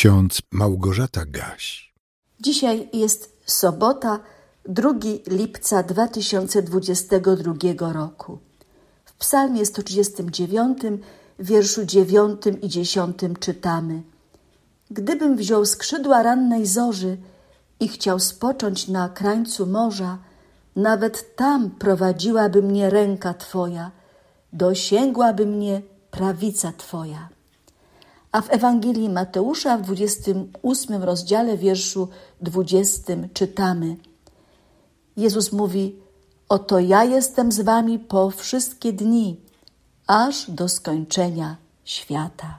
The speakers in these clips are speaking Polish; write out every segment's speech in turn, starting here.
ksiądz Małgorzata Gaś. Dzisiaj jest sobota, 2 lipca 2022 roku. W psalmie 139, wierszu 9 i 10 czytamy Gdybym wziął skrzydła rannej zorzy i chciał spocząć na krańcu morza, nawet tam prowadziłaby mnie ręka Twoja, dosięgłaby mnie prawica Twoja. A w Ewangelii Mateusza w 28 rozdziale wierszu 20 czytamy Jezus mówi Oto ja jestem z wami po wszystkie dni, aż do skończenia świata.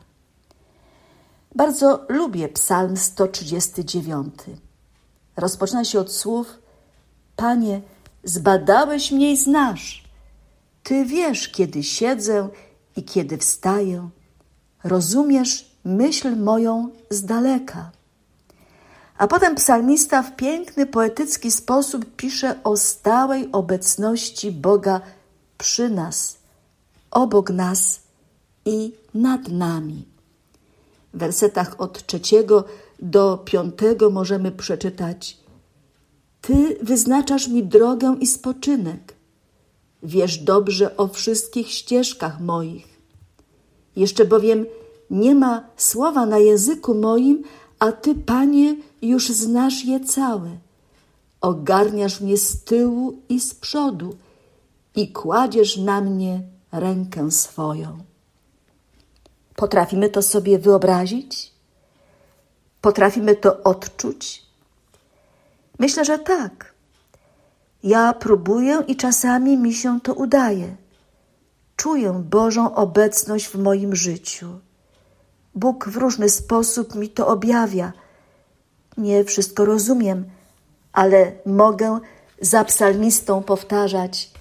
Bardzo lubię Psalm 139. Rozpoczyna się od słów: Panie, zbadałeś mnie i znasz. Ty wiesz, kiedy siedzę i kiedy wstaję. Rozumiesz myśl moją z daleka. A potem psalmista w piękny, poetycki sposób pisze o stałej obecności Boga przy nas, obok nas i nad nami. W wersetach od trzeciego do piątego możemy przeczytać: Ty wyznaczasz mi drogę i spoczynek. Wiesz dobrze o wszystkich ścieżkach moich. Jeszcze bowiem nie ma słowa na języku moim, a Ty, Panie, już znasz je całe. Ogarniasz mnie z tyłu i z przodu i kładziesz na mnie rękę swoją. Potrafimy to sobie wyobrazić? Potrafimy to odczuć? Myślę, że tak. Ja próbuję i czasami mi się to udaje. Czuję Bożą obecność w moim życiu. Bóg w różny sposób mi to objawia. Nie wszystko rozumiem, ale mogę za psalmistą powtarzać: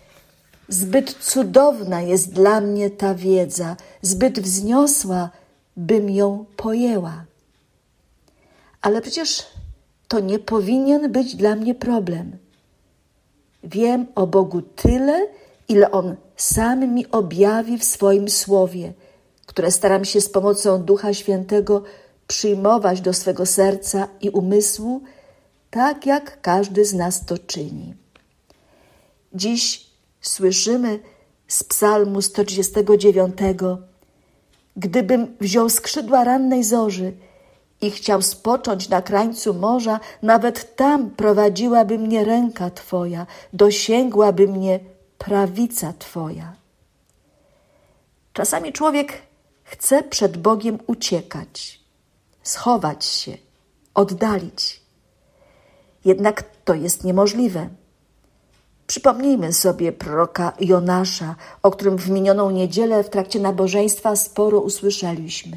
Zbyt cudowna jest dla mnie ta wiedza, zbyt wzniosła, bym ją pojęła. Ale przecież to nie powinien być dla mnie problem. Wiem o Bogu tyle, ile On sam mi objawi w swoim słowie, które staram się z pomocą Ducha Świętego przyjmować do swego serca i umysłu, tak jak każdy z nas to czyni. Dziś słyszymy z Psalmu 139: Gdybym wziął skrzydła rannej zorzy i chciał spocząć na krańcu morza, nawet tam prowadziłaby mnie ręka Twoja, dosięgłaby mnie prawica Twoja. Czasami człowiek chce przed Bogiem uciekać, schować się, oddalić. Jednak to jest niemożliwe. Przypomnijmy sobie proroka Jonasza, o którym w minioną niedzielę w trakcie nabożeństwa sporo usłyszeliśmy.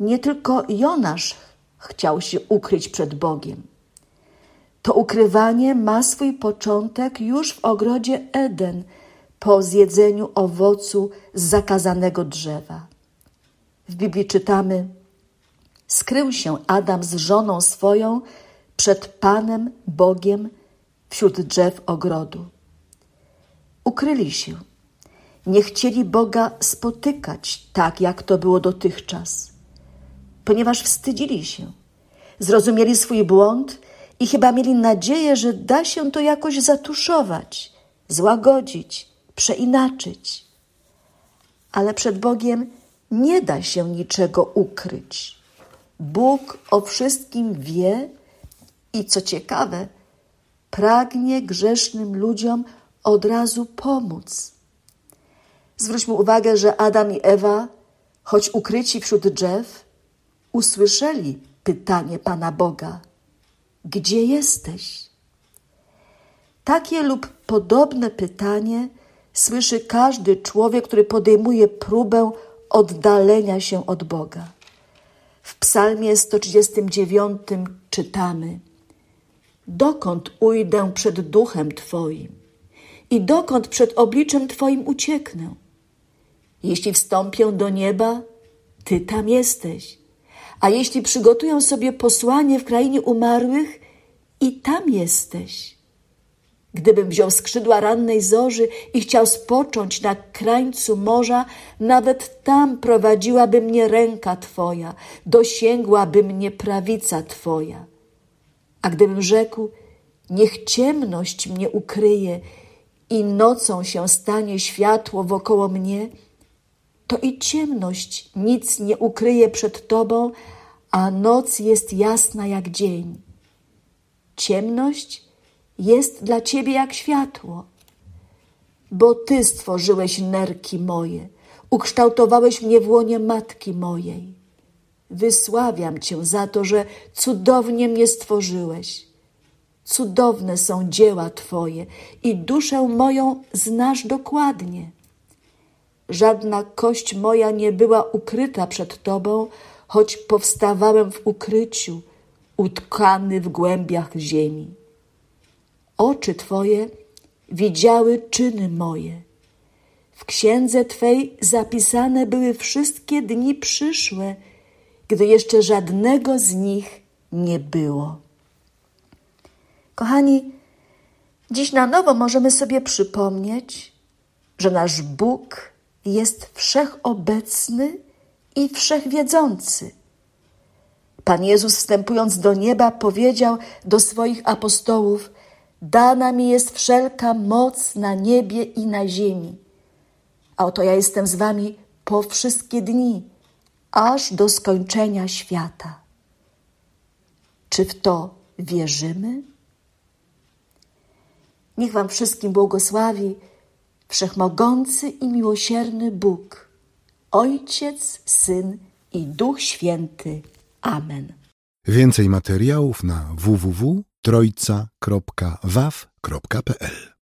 Nie tylko Jonasz chciał się ukryć przed Bogiem. To ukrywanie ma swój początek już w ogrodzie Eden, po zjedzeniu owocu z zakazanego drzewa. W Biblii czytamy: Skrył się Adam z żoną swoją przed Panem Bogiem wśród drzew ogrodu. Ukryli się. Nie chcieli Boga spotykać tak, jak to było dotychczas, ponieważ wstydzili się. Zrozumieli swój błąd i chyba mieli nadzieję, że da się to jakoś zatuszować, złagodzić, przeinaczyć. Ale przed Bogiem nie da się niczego ukryć. Bóg o wszystkim wie i co ciekawe, pragnie grzesznym ludziom od razu pomóc. Zwróćmy uwagę, że Adam i Ewa, choć ukryci wśród drzew, usłyszeli pytanie Pana Boga: Gdzie jesteś? Takie lub podobne pytanie słyszy każdy człowiek, który podejmuje próbę oddalenia się od Boga. W Psalmie 139 czytamy: Dokąd ujdę przed duchem Twoim i dokąd przed obliczem Twoim ucieknę? Jeśli wstąpię do nieba, Ty tam jesteś. A jeśli przygotuję sobie posłanie w krainie umarłych, i tam jesteś. Gdybym wziął skrzydła rannej zorzy i chciał spocząć na krańcu morza, nawet tam prowadziłaby mnie ręka Twoja, dosięgłaby mnie prawica Twoja. A gdybym rzekł, niech ciemność mnie ukryje i nocą się stanie światło wokoło mnie, to i ciemność nic nie ukryje przed Tobą, a noc jest jasna jak dzień. Ciemność jest dla Ciebie jak światło, bo Ty stworzyłeś nerki moje, ukształtowałeś mnie w łonie matki mojej. Wysławiam Cię za to, że cudownie mnie stworzyłeś. Cudowne są dzieła Twoje i duszę moją znasz dokładnie. Żadna kość moja nie była ukryta przed Tobą, choć powstawałem w ukryciu, utkany w głębiach ziemi. Oczy Twoje widziały czyny moje. W księdze Twej zapisane były wszystkie dni przyszłe, gdy jeszcze żadnego z nich nie było. Kochani, dziś na nowo możemy sobie przypomnieć, że nasz Bóg jest wszechobecny i wszechwiedzący. Pan Jezus, wstępując do nieba, powiedział do swoich apostołów: Dana mi jest wszelka moc na niebie i na ziemi. A oto ja jestem z wami po wszystkie dni, aż do skończenia świata. Czy w to wierzymy? Niech Wam wszystkim błogosławi Wszechmogący i miłosierny Bóg, Ojciec, Syn i Duch Święty. Amen. Więcej materiałów na www.trojca.waw.pl